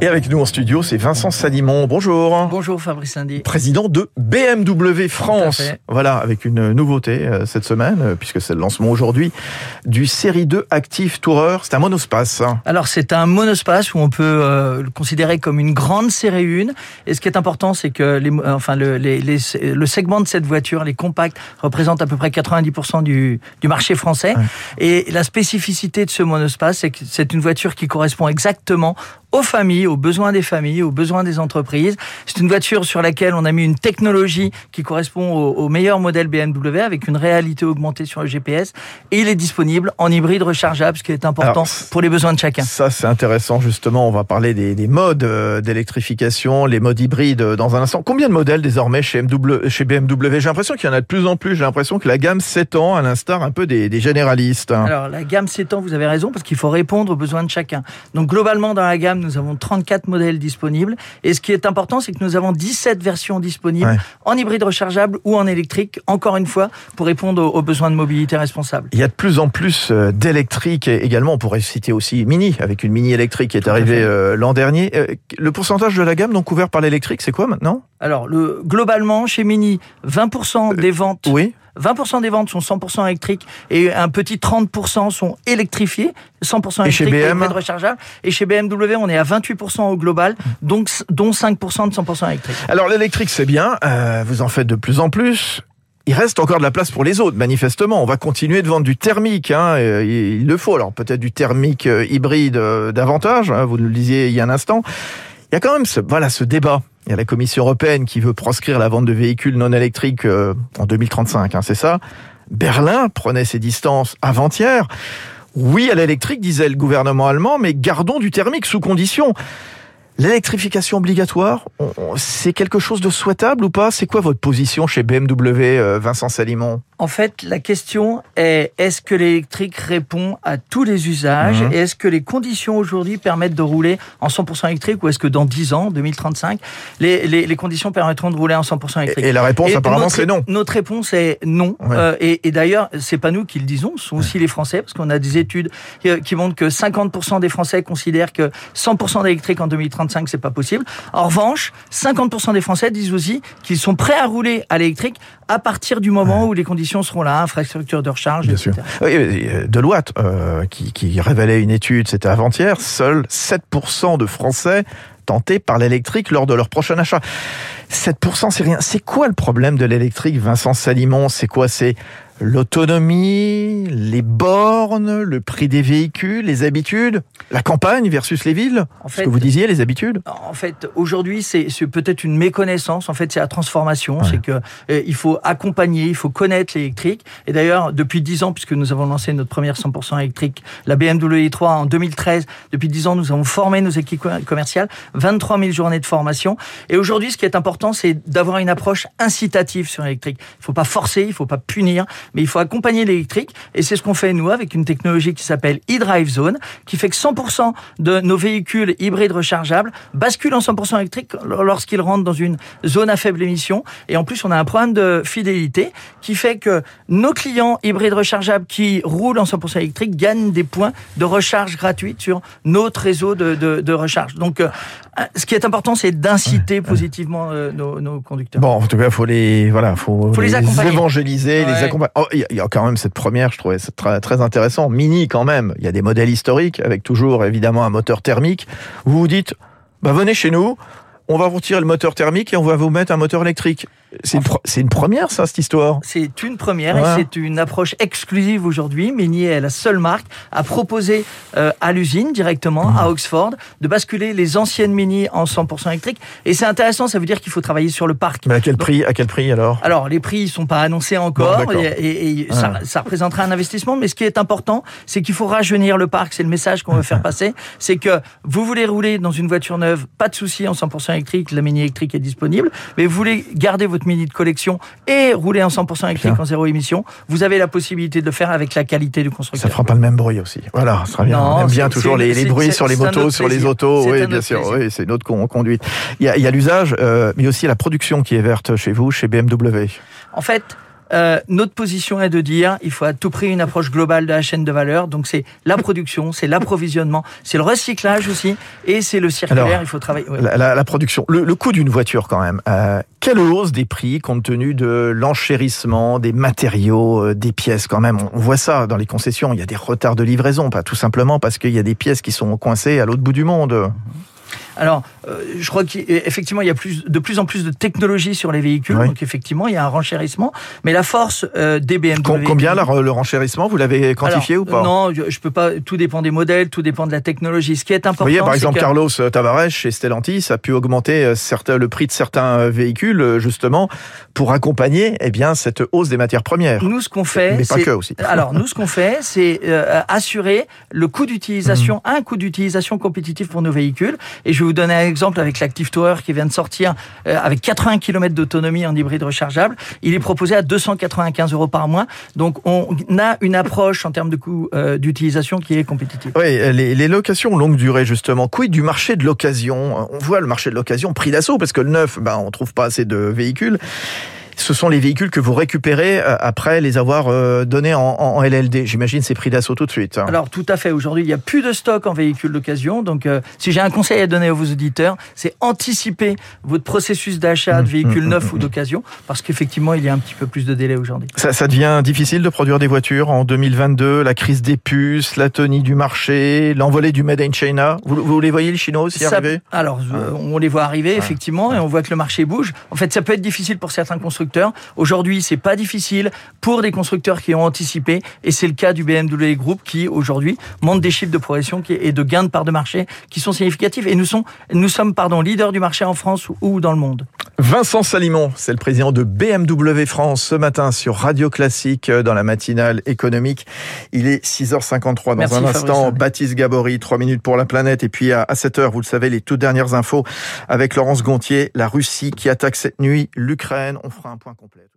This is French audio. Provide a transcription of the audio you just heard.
Et avec nous en studio, c'est Vincent Salimon. Bonjour. Bonjour Fabrice Indy. Président de BMW France. Voilà, avec une nouveauté euh, cette semaine, euh, puisque c'est le lancement aujourd'hui du Série 2 Active Tourer. C'est un monospace. Alors c'est un monospace où on peut euh, le considérer comme une grande série 1. Et ce qui est important, c'est que les, enfin, le, les, les, le segment de cette voiture, les compacts, représente à peu près 90% du, du marché français. Ouais. Et la spécificité de ce monospace, c'est que c'est une voiture qui correspond exactement aux familles, aux besoins des familles, aux besoins des entreprises. C'est une voiture sur laquelle on a mis une technologie qui correspond au, au, meilleur modèle BMW avec une réalité augmentée sur le GPS et il est disponible en hybride rechargeable, ce qui est important Alors, pour les besoins de chacun. Ça, c'est intéressant justement. On va parler des, des modes euh, d'électrification, les modes hybrides euh, dans un instant. Combien de modèles désormais chez, MW, chez BMW J'ai l'impression qu'il y en a de plus en plus. J'ai l'impression que la gamme s'étend à l'instar un peu des, des généralistes. Alors, la gamme s'étend, vous avez raison, parce qu'il faut répondre aux besoins de chacun. Donc, globalement, dans la gamme, nous avons 34 modèles disponibles. Et ce qui est important, c'est que nous avons 17 versions disponibles ouais. en hybride rechargeable ou en électrique, encore une fois, pour répondre aux, besoins de mobilité responsable. Il y a de plus en plus euh, d'électriques également. On pourrait citer aussi Mini, avec une Mini électrique qui est arrivée euh, l'an dernier. Euh, le pourcentage de la gamme donc couvert par l'électrique, c'est quoi maintenant? Alors, le, globalement, chez Mini, 20% des ventes oui 20% des ventes sont 100% électriques et un petit 30% sont électrifiés, 100% électriques et, chez BM et rechargeables. Et chez BMW, on est à 28% au global, donc dont 5% de 100% électriques. Alors l'électrique, c'est bien, euh, vous en faites de plus en plus. Il reste encore de la place pour les autres, manifestement. On va continuer de vendre du thermique, hein, il le faut. Alors peut-être du thermique euh, hybride euh, davantage, hein, vous le disiez il y a un instant. Il y a quand même ce, voilà, ce débat il y a la Commission européenne qui veut proscrire la vente de véhicules non électriques euh, en 2035, hein, c'est ça Berlin prenait ses distances avant-hier. Oui à l'électrique, disait le gouvernement allemand, mais gardons du thermique sous condition. L'électrification obligatoire, c'est quelque chose de souhaitable ou pas? C'est quoi votre position chez BMW, euh, Vincent Salimon? En fait, la question est est-ce que l'électrique répond à tous les usages mmh. et est-ce que les conditions aujourd'hui permettent de rouler en 100% électrique ou est-ce que dans 10 ans, 2035, les, les, les, conditions permettront de rouler en 100% électrique? Et la réponse et apparemment c'est non. Notre réponse est non. Ouais. Euh, et, et d'ailleurs, c'est pas nous qui le disons, ce sont aussi ouais. les Français parce qu'on a des études qui, qui, montrent que 50% des Français considèrent que 100% d'électrique en 2035 c'est pas possible. En revanche, 50% des Français disent aussi qu'ils sont prêts à rouler à l'électrique à partir du moment ouais. où les conditions seront là, infrastructure de recharge, Bien etc. Sûr. Oui, Deloitte, euh, qui, qui, révélait une étude, c'était avant-hier, seuls 7% de Français tentés par l'électrique lors de leur prochain achat. 7%, c'est rien. C'est quoi le problème de l'électrique, Vincent Salimon? C'est quoi? C'est l'autonomie, les bornes, le prix des véhicules, les habitudes, la campagne versus les villes? En fait, Ce que vous disiez, les habitudes En fait, aujourd'hui, c'est peut-être une méconnaissance. En fait, c'est la transformation. Ouais. C'est que euh, il faut accompagner, il faut connaître l'électrique. Et d'ailleurs, depuis 10 ans, puisque nous avons lancé notre première 100% électrique, la BMW i3 en 2013, depuis 10 ans, nous avons formé nos équipes commerciales, 23 000 journées de formation. Et aujourd'hui, ce qui est important, c'est d'avoir une approche incitative sur l'électrique. Il ne faut pas forcer, il ne faut pas punir mais il faut accompagner l'électrique. Et c'est ce qu'on fait, nous, avec une technologie qui s'appelle e-Drive Zone, qui fait que 100% de nos véhicules hybrides rechargeables basculent en 100% électrique lorsqu'ils rentrent dans une zone à faible émission. Et en plus, on a un programme de fidélité qui fait que nos clients hybrides rechargeables qui roulent en 100% électrique gagnent des points de recharge gratuite sur notre réseau de, de, de recharge. Donc, euh, ce qui est important, c'est d'inciter positivement euh, nos, nos, conducteurs. Bon, en tout cas, faut les, voilà, faut, faut les, les évangéliser, ouais. les accompagner. Oh, il y, y, a quand même cette première, je trouvais très, très intéressant. Mini, quand même. Il y a des modèles historiques avec toujours, évidemment, un moteur thermique. Vous vous dites, bah, venez chez nous, on va vous retirer le moteur thermique et on va vous mettre un moteur électrique. C'est une, c'est une première, ça, cette histoire? C'est une première ouais. et c'est une approche exclusive aujourd'hui. Mini est la seule marque à proposer euh, à l'usine directement, mmh. à Oxford, de basculer les anciennes Mini en 100% électrique. Et c'est intéressant, ça veut dire qu'il faut travailler sur le parc. Mais à quel Donc, prix À quel prix alors? Alors, les prix ne sont pas annoncés encore bon, et, et, et ouais. ça, ça, représentera un investissement. Mais ce qui est important, c'est qu'il faut rajeunir le parc. C'est le message qu'on veut faire passer. C'est que vous voulez rouler dans une voiture neuve, pas de souci, en 100% électrique, la Mini électrique est disponible. Mais vous voulez garder votre Mini de collection et rouler en 100% électrique Bien. en zéro émission, vous avez la possibilité de le faire avec la qualité du constructeur. Ça fera pas le même bruit aussi. Voilà, ça sera bien. Non, On aime bien toujours les, les bruits sur les motos, sur les autos. Oui, bien sûr. Oui, c'est une autre conduite. Il y a, a l'usage, euh, mais aussi la production qui est verte chez vous, chez BMW. En fait, euh, notre position est de dire il faut à tout prix une approche globale de la chaîne de valeur. Donc c'est la production, c'est l'approvisionnement, c'est le recyclage aussi, et c'est le circulaire. il faut travailler. La, la, production, le, le coût d'une voiture quand même. Euh, quelle hausse des prix compte tenu de l'enchérissement des matériaux, euh, des pièces quand même? On voit ça dans les concessions. Il y a des retards de livraison, pas tout simplement parce qu'il y a des pièces qui sont coincées à l'autre bout du monde. Alors, euh, je crois qu'effectivement, il y a plus, de plus en plus de technologie sur les véhicules. Donc, effectivement, il y a un renchérissement. Mais la force euh, des BMW... Combien le renchérissement Vous l'avez quantifié ou pas Non, je peux pas. Tout dépend des modèles, tout dépend de la technologie. Ce qui est important... Vous voyez, par exemple, Carlos Tavares chez Stellantis a pu augmenter euh, certains, le prix de certains véhicules, justement, pour accompagner eh bien, cette hausse des matières premières. Nous, ce qu'on fait... Mais pas que aussi. Alors, nous, ce qu'on fait, c'est assurer le coût d'utilisation, mmh. un coût d'utilisation compétitif pour nos véhicules. Et je vais vous donner un exemple avec l'Active Tower qui vient de sortir euh, avec 80 km d'autonomie en hybride rechargeable. Il est proposé à 295 euros par mois. Donc on a une approche en termes de coût euh, d'utilisation qui est compétitive. Oui, les, les, locations longue durée justement. Quid du marché de l'occasion? On voit le marché de l'occasion pris d'assaut parce que le neuf, ben, on trouve pas assez de véhicules ce sont les véhicules que vous récupérez euh, après les avoir euh, donnés en, LLD. J'imagine c'est pris d'assaut tout de suite. Hein. Alors tout à fait. Aujourd'hui, il n'y a plus de stock en véhicules d'occasion. Donc euh, si j'ai un conseil à donner à vos auditeurs, c'est anticiper votre processus d'achat de mmh, véhicules mmh, neufs mmh, ou d'occasion, parce qu'effectivement, il y a un petit peu plus de délai aujourd'hui. Ça, ça, devient difficile de produire des voitures en 2022. La crise des puces, la tonie du marché, l'envolée du Made in China. Vous, vous, les voyez les Chinois aussi arriver? Alors on les voit arriver effectivement, et on voit que le marché bouge. En fait, ça peut être difficile pour certains constructeurs Aujourd'hui, c'est pas difficile pour des constructeurs qui ont anticipé, et c'est le cas du BMW Group qui aujourd'hui monte des chiffres de progression et de gains de part de marché qui sont significatifs. Et nous, sommes, nous sommes pardon, leaders du marché en France ou dans le monde. Vincent Salimon, c'est le président de BMW France ce matin sur Radio Classique euh, dans la matinale économique. Il est 6h53 dans un instant. Baptiste Gabory, 3 minutes pour la planète. Et puis à 7h, vous le savez, les toutes dernières infos avec Laurence Gontier, la Russie qui attaque cette nuit l'Ukraine. On fera point complet.